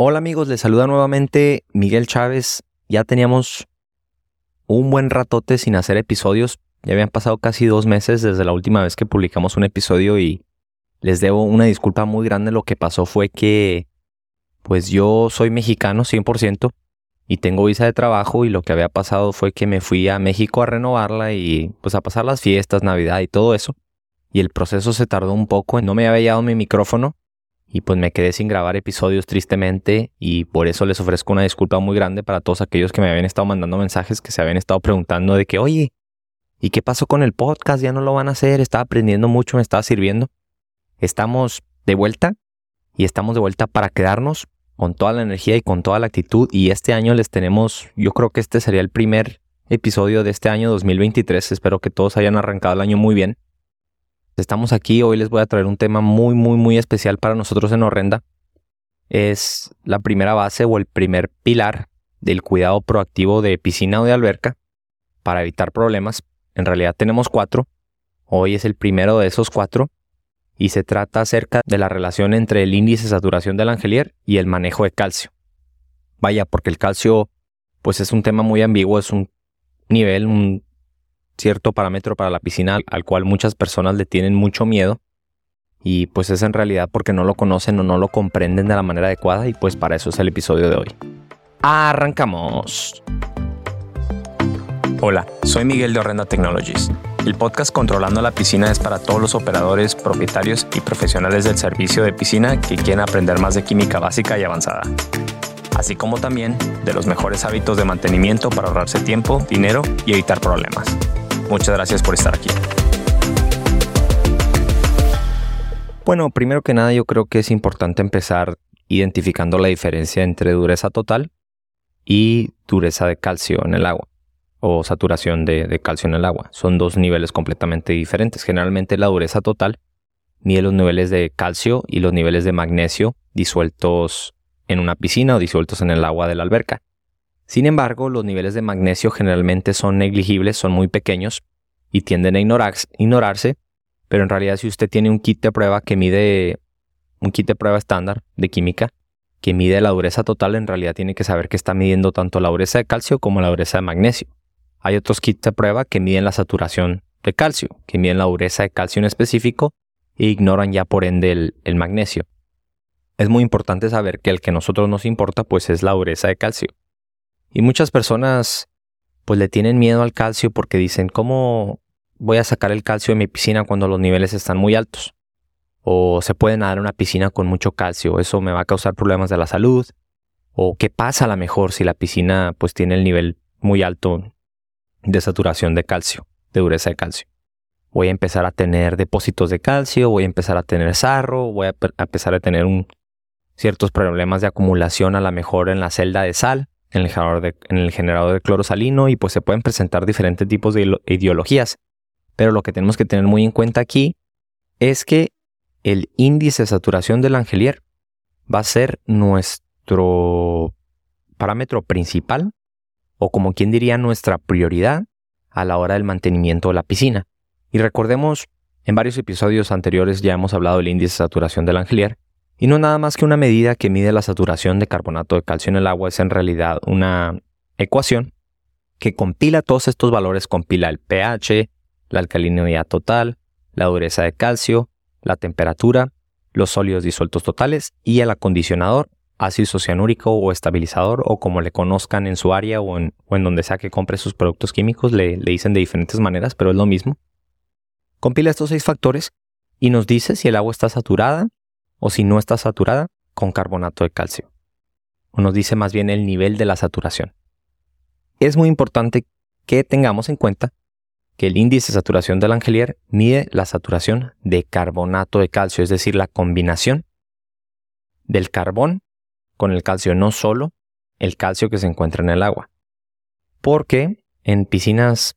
Hola amigos, les saluda nuevamente Miguel Chávez. Ya teníamos un buen ratote sin hacer episodios. Ya habían pasado casi dos meses desde la última vez que publicamos un episodio y les debo una disculpa muy grande. Lo que pasó fue que, pues yo soy mexicano 100% y tengo visa de trabajo y lo que había pasado fue que me fui a México a renovarla y pues a pasar las fiestas, Navidad y todo eso. Y el proceso se tardó un poco, no me había llegado mi micrófono y pues me quedé sin grabar episodios tristemente y por eso les ofrezco una disculpa muy grande para todos aquellos que me habían estado mandando mensajes, que se habían estado preguntando de que, oye, ¿y qué pasó con el podcast? Ya no lo van a hacer, estaba aprendiendo mucho, me estaba sirviendo. Estamos de vuelta y estamos de vuelta para quedarnos con toda la energía y con toda la actitud y este año les tenemos, yo creo que este sería el primer episodio de este año 2023, espero que todos hayan arrancado el año muy bien Estamos aquí, hoy les voy a traer un tema muy, muy, muy especial para nosotros en Horrenda. Es la primera base o el primer pilar del cuidado proactivo de piscina o de alberca para evitar problemas. En realidad tenemos cuatro. Hoy es el primero de esos cuatro y se trata acerca de la relación entre el índice de saturación del angelier y el manejo de calcio. Vaya, porque el calcio pues es un tema muy ambiguo, es un nivel, un cierto parámetro para la piscina al cual muchas personas le tienen mucho miedo y pues es en realidad porque no lo conocen o no lo comprenden de la manera adecuada y pues para eso es el episodio de hoy. Arrancamos. Hola, soy Miguel de Horrenda Technologies. El podcast Controlando la Piscina es para todos los operadores, propietarios y profesionales del servicio de piscina que quieren aprender más de química básica y avanzada, así como también de los mejores hábitos de mantenimiento para ahorrarse tiempo, dinero y evitar problemas. Muchas gracias por estar aquí. Bueno, primero que nada yo creo que es importante empezar identificando la diferencia entre dureza total y dureza de calcio en el agua o saturación de, calcio en el agua. Son dos niveles completamente diferentes. Generalmente la dureza total mide los niveles de calcio y los niveles de magnesio disueltos en una piscina o disueltos en el agua de la alberca. Sin embargo, los niveles de magnesio generalmente son negligibles, son muy pequeños y tienden a ignorarse, pero en realidad si usted tiene un kit de prueba que mide un kit de prueba estándar de química que mide la dureza total, en realidad tiene que saber que está midiendo tanto la dureza de calcio como la dureza de magnesio. Hay otros kits de prueba que miden la saturación de calcio, que miden la dureza de calcio en específico e ignoran ya por ende el, magnesio. Es muy importante saber que el que a nosotros nos importa pues es la dureza de calcio. Y muchas personas pues le tienen miedo al calcio porque dicen, ¿cómo voy a sacar el calcio de mi piscina cuando los niveles están muy altos? O se puede nadar en una piscina con mucho calcio, eso me va a causar problemas de la salud. O qué pasa a lo mejor si la piscina pues tiene el nivel muy alto de saturación de calcio, de dureza de calcio. Voy a empezar a tener depósitos de calcio, voy a empezar a tener sarro, voy a, empezar a tener un, ciertos problemas de acumulación a lo mejor en la celda de sal en el, generador de, en cloro salino y pues se pueden presentar diferentes tipos de ideologías. Pero lo que tenemos que tener muy en cuenta aquí es que el índice de saturación del angelier va a ser nuestro parámetro principal o como quien diría nuestra prioridad a la hora del mantenimiento de la piscina. Y recordemos, en varios episodios anteriores ya hemos hablado del índice de saturación del angelier y no nada más que una medida que mide la saturación de carbonato de calcio en el agua, es en realidad una ecuación que compila todos estos valores, compila el pH, la alcalinidad total, la dureza de calcio, la temperatura, los sólidos disueltos totales y el acondicionador, ácido cianúrico o estabilizador o como le conozcan en su área o en, donde sea que compre sus productos químicos, le, le dicen de diferentes maneras, pero es lo mismo. Compila estos seis factores y nos dice si el agua está saturada, o si no está saturada, con carbonato de calcio. O nos dice más bien el nivel de la saturación. Es muy importante que tengamos en cuenta que el índice de saturación del angelier mide la saturación de carbonato de calcio, es decir, la combinación del carbón con el calcio, no solo el calcio que se encuentra en el agua. Porque en piscinas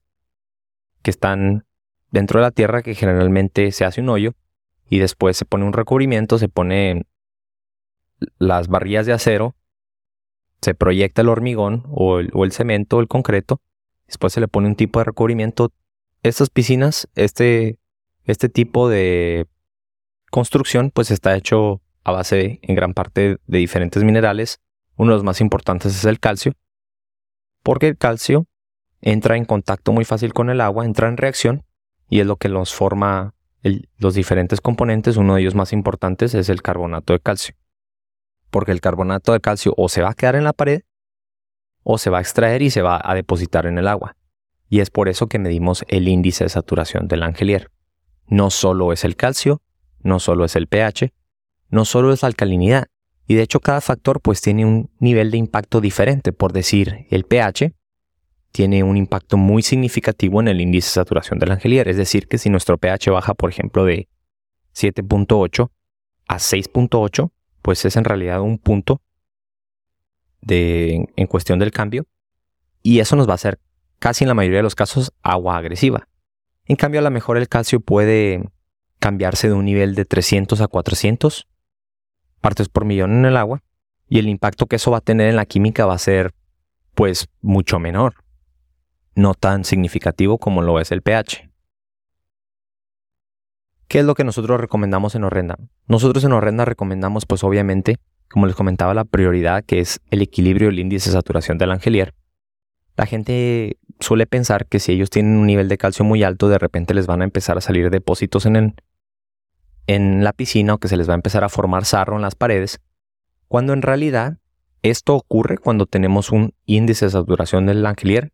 que están dentro de la tierra, que generalmente se hace un hoyo, y después se pone un recubrimiento, se pone las barrillas de acero, se proyecta el hormigón o el, cemento o el concreto, después se le pone un tipo de recubrimiento. Estas piscinas, este, este tipo de construcción, pues está hecho a base en gran parte de diferentes minerales. Uno de los más importantes es el calcio, porque el calcio entra en contacto muy fácil con el agua, entra en reacción y es lo que nos forma los diferentes componentes. Uno de ellos más importantes es el carbonato de calcio, porque el carbonato de calcio o se va a quedar en la pared o se va a extraer y se va a depositar en el agua. Y es por eso que medimos el índice de saturación del angelier. No solo es el calcio, no solo es el pH, no solo es la alcalinidad, y de hecho cada factor pues tiene un nivel de impacto diferente, por decir, el pH tiene un impacto muy significativo en el índice de saturación del angelier, es decir, que si nuestro pH baja, por ejemplo, de 7.8 a 6.8, pues es en realidad un punto de, en cuestión del cambio, y eso nos va a hacer casi en la mayoría de los casos agua agresiva. En cambio, a lo mejor el calcio puede cambiarse de un nivel de 300 a 400 partes por millón en el agua y el impacto que eso va a tener en la química va a ser pues mucho menor, no tan significativo como lo es el pH. ¿Qué es lo que nosotros recomendamos en Horrenda? Nosotros en Horrenda recomendamos pues obviamente, como les comentaba, la prioridad que es el equilibrio del índice de saturación del angelier. La gente suele pensar que si ellos tienen un nivel de calcio muy alto, de repente les van a empezar a salir depósitos en, en la piscina o que se les va a empezar a formar sarro en las paredes, cuando en realidad esto ocurre cuando tenemos un índice de saturación del angelier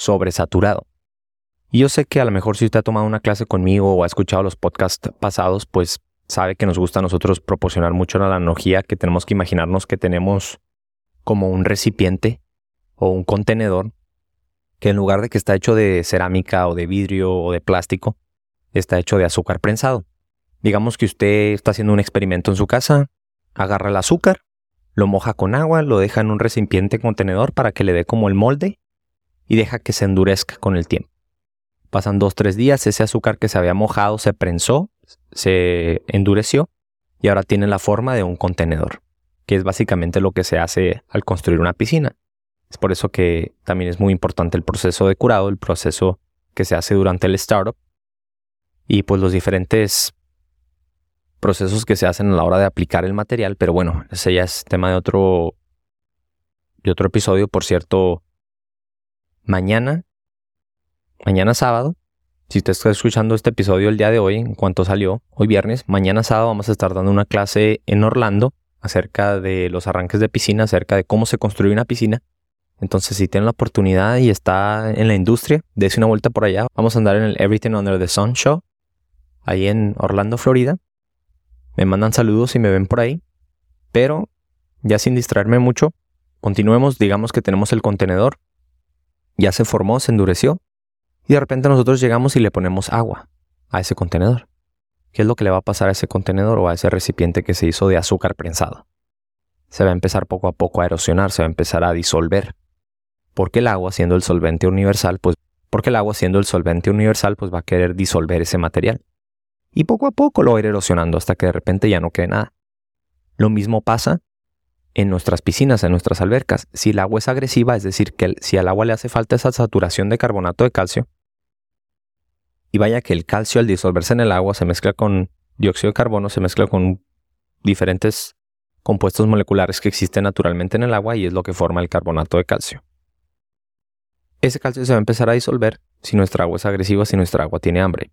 sobresaturado. Y yo sé que a lo mejor si usted ha tomado una clase conmigo o ha escuchado los podcasts pasados, pues sabe que nos gusta a nosotros proporcionar mucho la analogía que tenemos que imaginarnos que tenemos como un recipiente o un contenedor que en lugar de que está hecho de cerámica o de vidrio o de plástico, está hecho de azúcar prensado. Digamos que usted está haciendo un experimento en su casa, agarra el azúcar, lo moja con agua, lo deja en un recipiente contenedor para que le dé como el molde y deja que se endurezca con el tiempo. Pasan dos, tres días, ese azúcar que se había mojado se prensó, se endureció y ahora tiene la forma de un contenedor, que es básicamente lo que se hace al construir una piscina. Es por eso que también es muy importante el proceso de curado, el proceso que se hace durante el startup y pues los diferentes procesos que se hacen a la hora de aplicar el material, pero bueno, ese ya es tema de otro, de otro episodio. Por cierto, mañana, mañana sábado, si usted está escuchando este episodio el día de hoy, en cuanto salió, hoy viernes, mañana sábado vamos a estar dando una clase en Orlando acerca de los arranques de piscina, acerca de cómo se construye una piscina. Entonces, si tiene la oportunidad y está en la industria, dése una vuelta por allá. Vamos a andar en el Everything Under the Sun Show, ahí en Orlando, Florida. Me mandan saludos si me ven por ahí. Pero, ya sin distraerme mucho, continuemos, digamos que tenemos el contenedor. Ya se formó, se endureció. Y de repente nosotros llegamos y le ponemos agua a ese contenedor. ¿Qué es lo que le va a pasar a ese contenedor o a ese recipiente que se hizo de azúcar prensado? Se va a empezar poco a poco a erosionar, se va a empezar a disolver. Porque el agua, siendo el solvente universal, pues porque el agua siendo el solvente universal, pues va a querer disolver ese material y poco a poco lo va a ir erosionando hasta que de repente ya no quede nada. Lo mismo pasa en nuestras piscinas, en nuestras albercas. Si el agua es agresiva, es decir, que si al agua le hace falta esa saturación de carbonato de calcio, y vaya que el calcio al disolverse en el agua se mezcla con dióxido de carbono, se mezcla con diferentes compuestos moleculares que existen naturalmente en el agua y es lo que forma el carbonato de calcio. Ese calcio se va a empezar a disolver si nuestra agua es agresiva, si nuestra agua tiene hambre.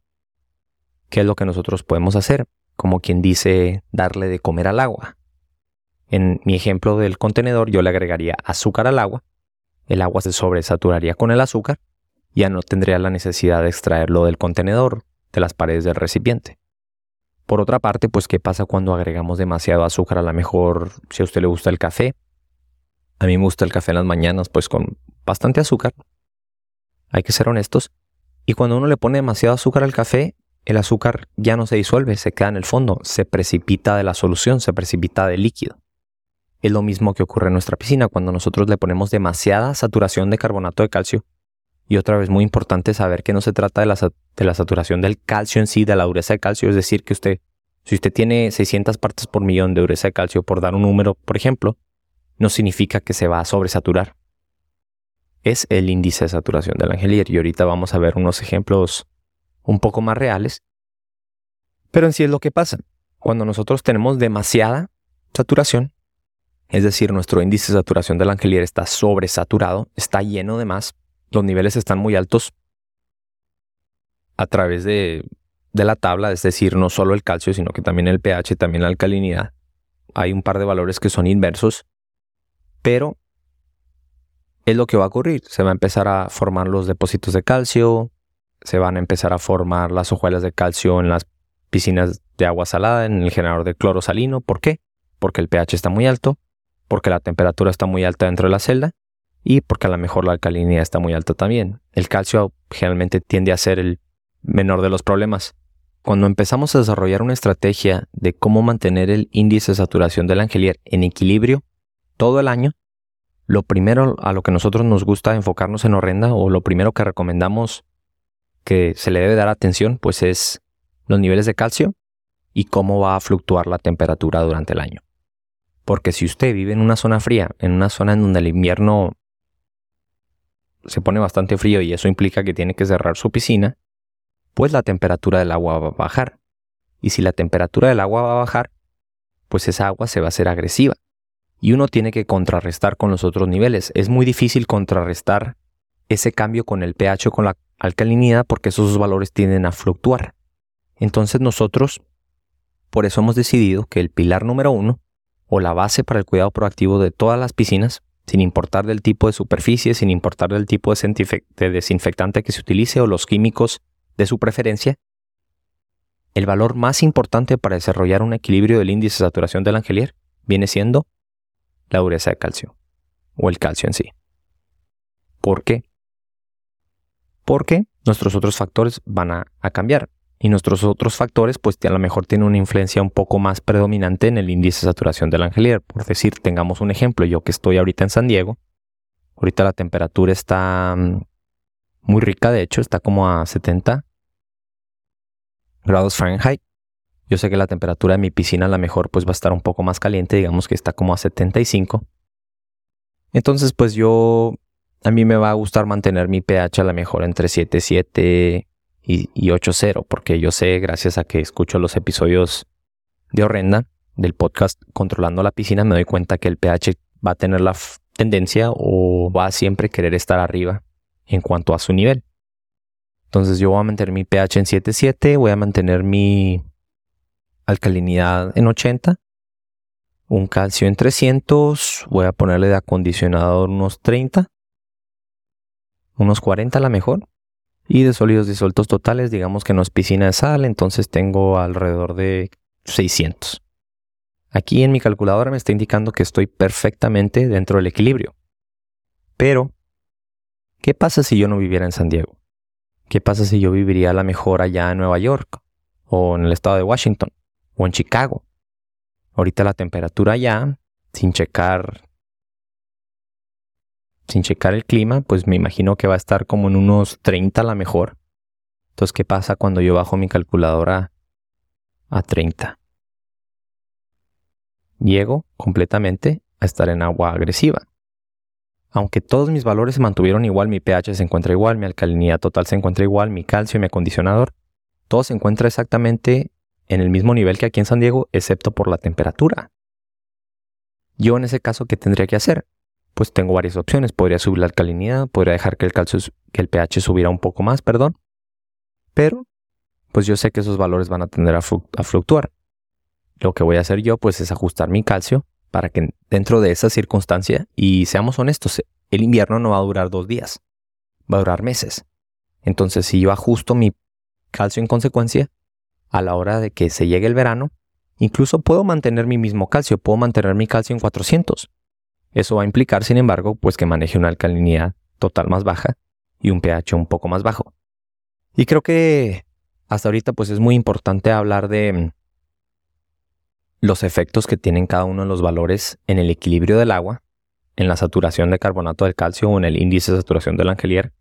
¿Qué es lo que nosotros podemos hacer? Como quien dice darle de comer al agua. En mi ejemplo del contenedor yo le agregaría azúcar al agua, el agua se sobresaturaría con el azúcar, ya no tendría la necesidad de extraerlo del contenedor, de las paredes del recipiente. Por otra parte, pues ¿qué pasa cuando agregamos demasiado azúcar? A lo mejor, si a usted le gusta el café, a mí me gusta el café en las mañanas, pues con bastante azúcar. Hay que ser honestos. Y cuando uno le pone demasiado azúcar al café, el azúcar ya no se disuelve, se queda en el fondo, se precipita de la solución, se precipita del líquido. Es lo mismo que ocurre en nuestra piscina cuando nosotros le ponemos demasiada saturación de carbonato de calcio. Y otra vez muy importante saber que no se trata de la, de la saturación del calcio en sí, de la dureza de calcio, es decir, que usted, si usted tiene 600 partes por millón de dureza de calcio, por dar un número, por ejemplo, no significa que se va a sobresaturar. Es el índice de saturación del angelier y ahorita vamos a ver unos ejemplos un poco más reales. Pero en sí es lo que pasa. Cuando nosotros tenemos demasiada saturación, es decir, nuestro índice de saturación del Angelier está sobresaturado, está lleno de más, los niveles están muy altos a través de, la tabla, es decir, no solo el calcio, sino que también el pH, también la alcalinidad. Hay un par de valores que son inversos, pero es lo que va a ocurrir. Se va a empezar a formar los depósitos de calcio, se van a empezar a formar las hojuelas de calcio en las piscinas de agua salada, en el generador de cloro salino. ¿Por qué? Porque el pH está muy alto, porque la temperatura está muy alta dentro de la celda y porque a lo mejor la alcalinidad está muy alta también. El calcio generalmente tiende a ser el menor de los problemas. Cuando empezamos a desarrollar una estrategia de cómo mantener el índice de saturación del angelier en equilibrio todo el año, lo primero a lo que nosotros nos gusta enfocarnos en horrenda o lo primero que recomendamos que se le debe dar atención pues es los niveles de calcio y cómo va a fluctuar la temperatura durante el año. Porque si usted vive en una zona fría, en una zona en donde el invierno se pone bastante frío y eso implica que tiene que cerrar su piscina, pues la temperatura del agua va a bajar. Y si la temperatura del agua va a bajar, pues esa agua se va a hacer agresiva. Y uno tiene que contrarrestar con los otros niveles. Es muy difícil contrarrestar ese cambio con el pH o con la alcalinidad porque esos valores tienden a fluctuar. Entonces nosotros, por eso hemos decidido que el pilar número uno o la base para el cuidado proactivo de todas las piscinas, sin importar del tipo de superficie, sin importar del tipo de, desinfectante que se utilice o los químicos de su preferencia, el valor más importante para desarrollar un equilibrio del índice de saturación del angelier viene siendo la dureza de calcio o el calcio en sí. ¿Por qué? Porque nuestros otros factores van a, a cambiar y nuestros otros factores pues a lo mejor tienen una influencia un poco más predominante en el índice de saturación del angelier. Por decir, tengamos un ejemplo, yo que estoy ahorita en San Diego, ahorita la temperatura está mm, muy rica, de hecho, está como a 70 grados Fahrenheit. Yo sé que la temperatura de mi piscina a lo mejor pues va a estar un poco más caliente, digamos que está como a 75. Entonces pues yo, a mí me va a gustar mantener mi pH a lo mejor entre 7.7 y, y 8.0, porque yo sé, gracias a que escucho los episodios de Horrenda del podcast Controlando la Piscina, me doy cuenta que el pH va a tener la tendencia o va a siempre querer estar arriba en cuanto a su nivel. Entonces yo voy a mantener mi pH en 7.7, voy a mantener mi alcalinidad en 80, un calcio en 300, voy a ponerle de acondicionador unos 30, unos 40 a la mejor, y de sólidos disueltos totales, digamos que no es piscina de sal, entonces tengo alrededor de 600. Aquí en mi calculadora me está indicando que estoy perfectamente dentro del equilibrio. Pero, ¿qué pasa si yo no viviera en San Diego? ¿Qué pasa si yo viviría a la mejor allá en Nueva York? ¿O en el estado de Washington? ¿O en Chicago? Ahorita la temperatura allá, sin checar sin checar el clima, pues me imagino que va a estar como en unos 30 a la mejor. Entonces, ¿qué pasa cuando yo bajo mi calculadora a 30? Llego completamente a estar en agua agresiva. Aunque todos mis valores se mantuvieron igual, mi pH se encuentra igual, mi alcalinidad total se encuentra igual, mi calcio y mi acondicionador, todo se encuentra exactamente en el mismo nivel que aquí en San Diego, excepto por la temperatura. Yo en ese caso, ¿qué tendría que hacer? Pues tengo varias opciones. Podría subir la alcalinidad, podría dejar que el calcio, que el pH subiera un poco más, perdón. Pero, pues yo sé que esos valores van a tender a, fluctuar. Lo que voy a hacer yo, pues es ajustar mi calcio para que dentro de esa circunstancia, y seamos honestos, el invierno no va a durar dos días, va a durar meses. Entonces, si yo ajusto mi calcio en consecuencia, a la hora de que se llegue el verano, incluso puedo mantener mi mismo calcio, puedo mantener mi calcio en 400 eso va a implicar, sin embargo, pues que maneje una alcalinidad total más baja y un pH un poco más bajo. Y creo que hasta ahorita pues es muy importante hablar de mm, los efectos que tienen cada uno de los valores en el equilibrio del agua, en la saturación de carbonato del calcio o en el índice de saturación del angelier.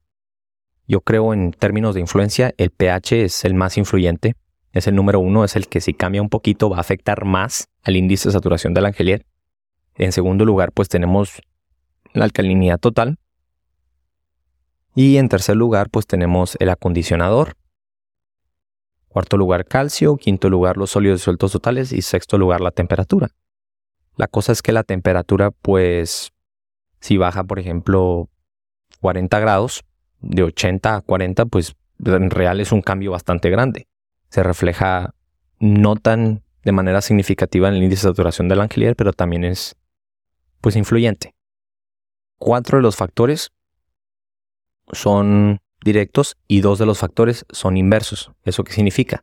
Yo creo en términos de influencia, el pH es el más influyente, es el número uno, es el que si cambia un poquito va a afectar más al índice de saturación del angelier. En segundo lugar, pues tenemos la alcalinidad total. Y en tercer lugar, pues tenemos el acondicionador. Cuarto lugar, calcio. Quinto lugar, los sólidos sueltos totales. Y sexto lugar, la temperatura. La cosa es que la temperatura, pues, si baja, por ejemplo, 40 grados, de 80 a 40, pues en real es un cambio bastante grande. Se refleja no tan de manera significativa en el índice de saturación del Angelier, pero también es pues influyente. Cuatro de los factores son directos y dos de los factores son inversos. ¿Eso qué significa?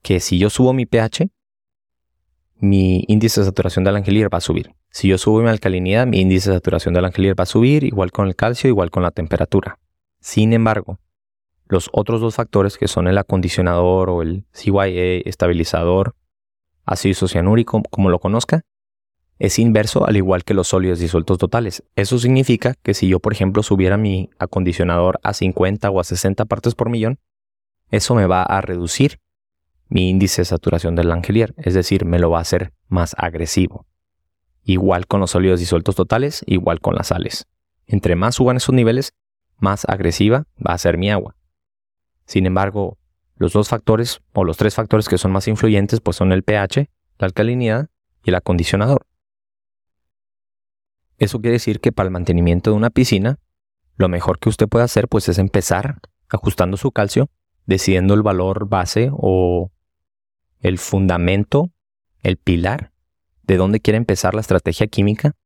Que si yo subo mi pH, mi índice de saturación del Angelier va a subir. Si yo subo mi alcalinidad, mi índice de saturación del Angelier va a subir, igual con el calcio, igual con la temperatura. Sin embargo, los otros dos factores que son el acondicionador o el CYA estabilizador, ácido isocianúrico, como lo conozca, es inverso al igual que los sólidos disueltos totales. Eso significa que si yo, por ejemplo, subiera mi acondicionador a 50 o a 60 partes por millón, eso me va a reducir mi índice de saturación del Langelier, es decir, me lo va a hacer más agresivo. Igual con los sólidos disueltos totales, igual con las sales. Entre más suban esos niveles, más agresiva va a ser mi agua. Sin embargo, los dos factores o los tres factores que son más influyentes pues son el pH, la alcalinidad y el acondicionador. Eso quiere decir que para el mantenimiento de una piscina, lo mejor que usted puede hacer pues es empezar ajustando su calcio, decidiendo el valor base o el fundamento, el pilar de dónde quiere empezar la estrategia química,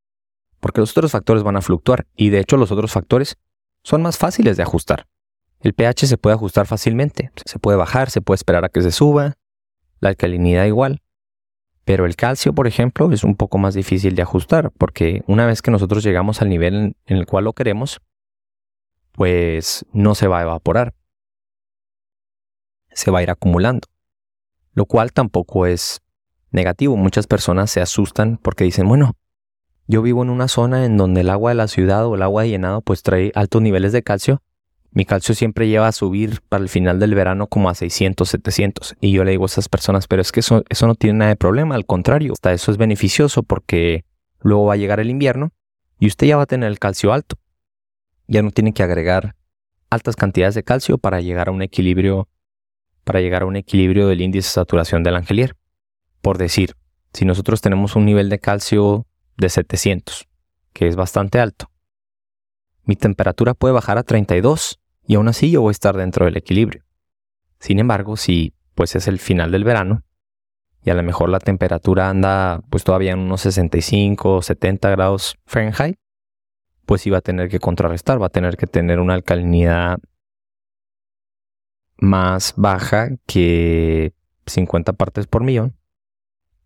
porque los otros factores van a fluctuar y de hecho los otros factores son más fáciles de ajustar. El pH se puede ajustar fácilmente, se puede bajar, se puede esperar a que se suba, la alcalinidad igual. Pero el calcio, por ejemplo, es un poco más difícil de ajustar, porque una vez que nosotros llegamos al nivel en, el cual lo queremos, pues no se va a evaporar. Se va a ir acumulando. Lo cual tampoco es negativo. Muchas personas se asustan porque dicen, bueno, yo vivo en una zona en donde el agua de la ciudad o el agua de llenado pues trae altos niveles de calcio mi calcio siempre lleva a subir para el final del verano como a 600, 700. Y yo le digo a esas personas, pero es que eso, no tiene nada de problema, al contrario, hasta eso es beneficioso porque luego va a llegar el invierno y usted ya va a tener el calcio alto. Ya no tiene que agregar altas cantidades de calcio para llegar a un equilibrio, para llegar a un equilibrio del índice de saturación del angelier. Por decir, si nosotros tenemos un nivel de calcio de 700, que es bastante alto, mi temperatura puede bajar a 32 y aún así yo voy a estar dentro del equilibrio. Sin embargo, si pues es el final del verano y a lo mejor la temperatura anda pues todavía en unos 65 o 70 grados Fahrenheit, pues iba a tener que contrarrestar, va a tener que tener una alcalinidad más baja que 50 partes por millón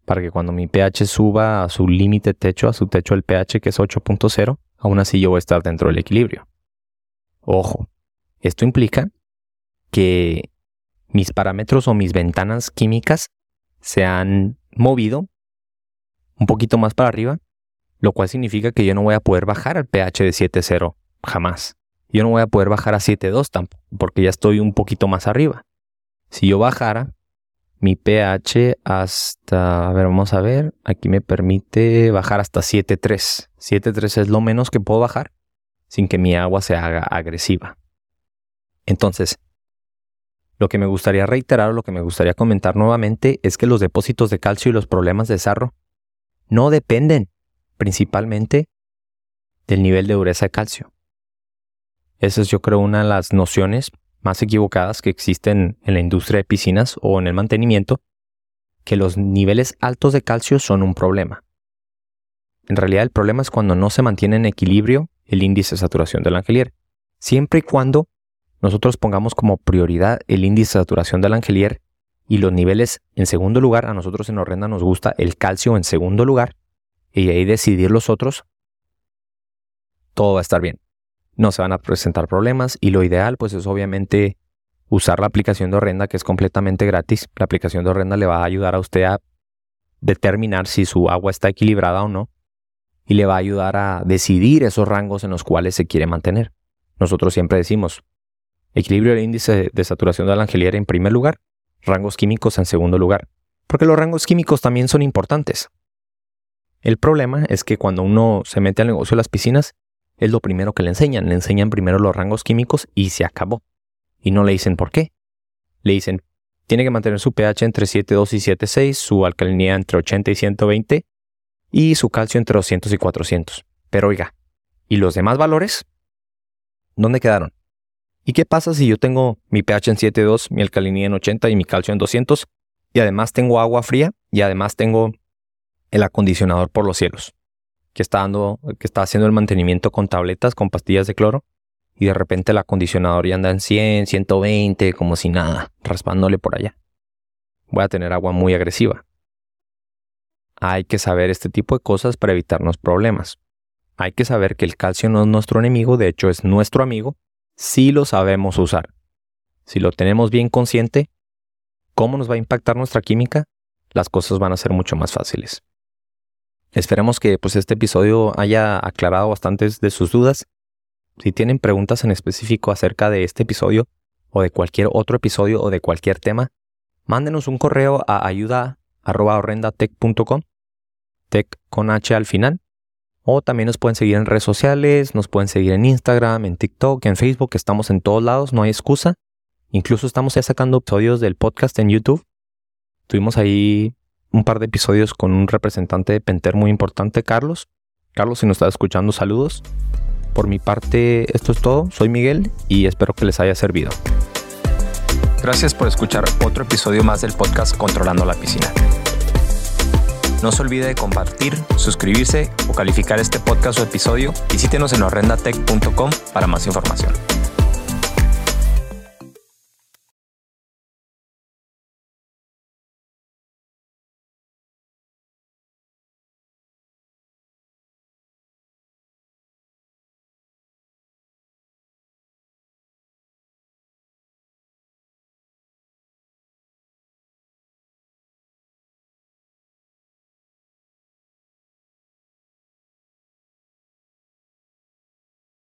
para que cuando mi pH suba a su límite techo, a su techo del pH que es 8.0, aún así yo voy a estar dentro del equilibrio. Ojo, esto implica que mis parámetros o mis ventanas químicas se han movido un poquito más para arriba, lo cual significa que yo no voy a poder bajar al pH de 7.0 jamás. Yo no voy a poder bajar a 7.2 tampoco, porque ya estoy un poquito más arriba. Si yo bajara mi pH hasta, a ver, vamos a ver, aquí me permite bajar hasta 7.3. 7.3 es lo menos que puedo bajar sin que mi agua se haga agresiva. Entonces, lo que me gustaría reiterar o lo que me gustaría comentar nuevamente es que los depósitos de calcio y los problemas de sarro no dependen principalmente del nivel de dureza de calcio. Esa es yo creo una de las nociones más equivocadas que existen en la industria de piscinas o en el mantenimiento, que los niveles altos de calcio son un problema. En realidad el problema es cuando no se mantiene en equilibrio el índice de saturación del angelier. Siempre y cuando nosotros pongamos como prioridad el índice de saturación del angelier y los niveles en segundo lugar, a nosotros en Horrenda nos gusta el calcio en segundo lugar, y ahí decidir los otros, todo va a estar bien no se van a presentar problemas y lo ideal pues es obviamente usar la aplicación de Horrenda que es completamente gratis. La aplicación de Horrenda le va a ayudar a usted a determinar si su agua está equilibrada o no y le va a ayudar a decidir esos rangos en los cuales se quiere mantener. Nosotros siempre decimos equilibrio del índice de saturación de la angeliera en primer lugar, rangos químicos en segundo lugar, porque los rangos químicos también son importantes. El problema es que cuando uno se mete al negocio de las piscinas, es lo primero que le enseñan. Le enseñan primero los rangos químicos y se acabó. Y no le dicen por qué. Le dicen, tiene que mantener su pH entre 7.2 y 7.6, su alcalinidad entre 80 y 120, y su calcio entre 200 y 400. Pero oiga, ¿y los demás valores? ¿Dónde quedaron? ¿Y qué pasa si yo tengo mi pH en 7.2, mi alcalinidad en 80 y mi calcio en 200? Y además tengo agua fría y además tengo el acondicionador por los cielos, que está, dando, que está haciendo el mantenimiento con tabletas, con pastillas de cloro. Y de repente el acondicionador ya anda en 100, 120, como si nada, raspándole por allá. Voy a tener agua muy agresiva. Hay que saber este tipo de cosas para evitarnos problemas. Hay que saber que el calcio no es nuestro enemigo, de hecho es nuestro amigo, si lo sabemos usar. Si lo tenemos bien consciente, cómo nos va a impactar nuestra química, las cosas van a ser mucho más fáciles. Esperemos que pues, este episodio haya aclarado bastantes de sus dudas. Si tienen preguntas en específico acerca de este episodio o de cualquier otro episodio o de cualquier tema, mándenos un correo a ayuda.horrendatech.com, tech con H al final, o también nos pueden seguir en redes sociales, nos pueden seguir en Instagram, en TikTok, en Facebook, estamos en todos lados, no hay excusa. Incluso estamos ya sacando episodios del podcast en YouTube. Tuvimos ahí un par de episodios con un representante de Penter muy importante, Carlos. Carlos, si nos está escuchando, saludos. Por mi parte, esto es todo. Soy Miguel y espero que les haya servido. Gracias por escuchar otro episodio más del podcast Controlando la Piscina. No se olvide de compartir, suscribirse o calificar este podcast o episodio. Visítenos en horrendatech.com para más información.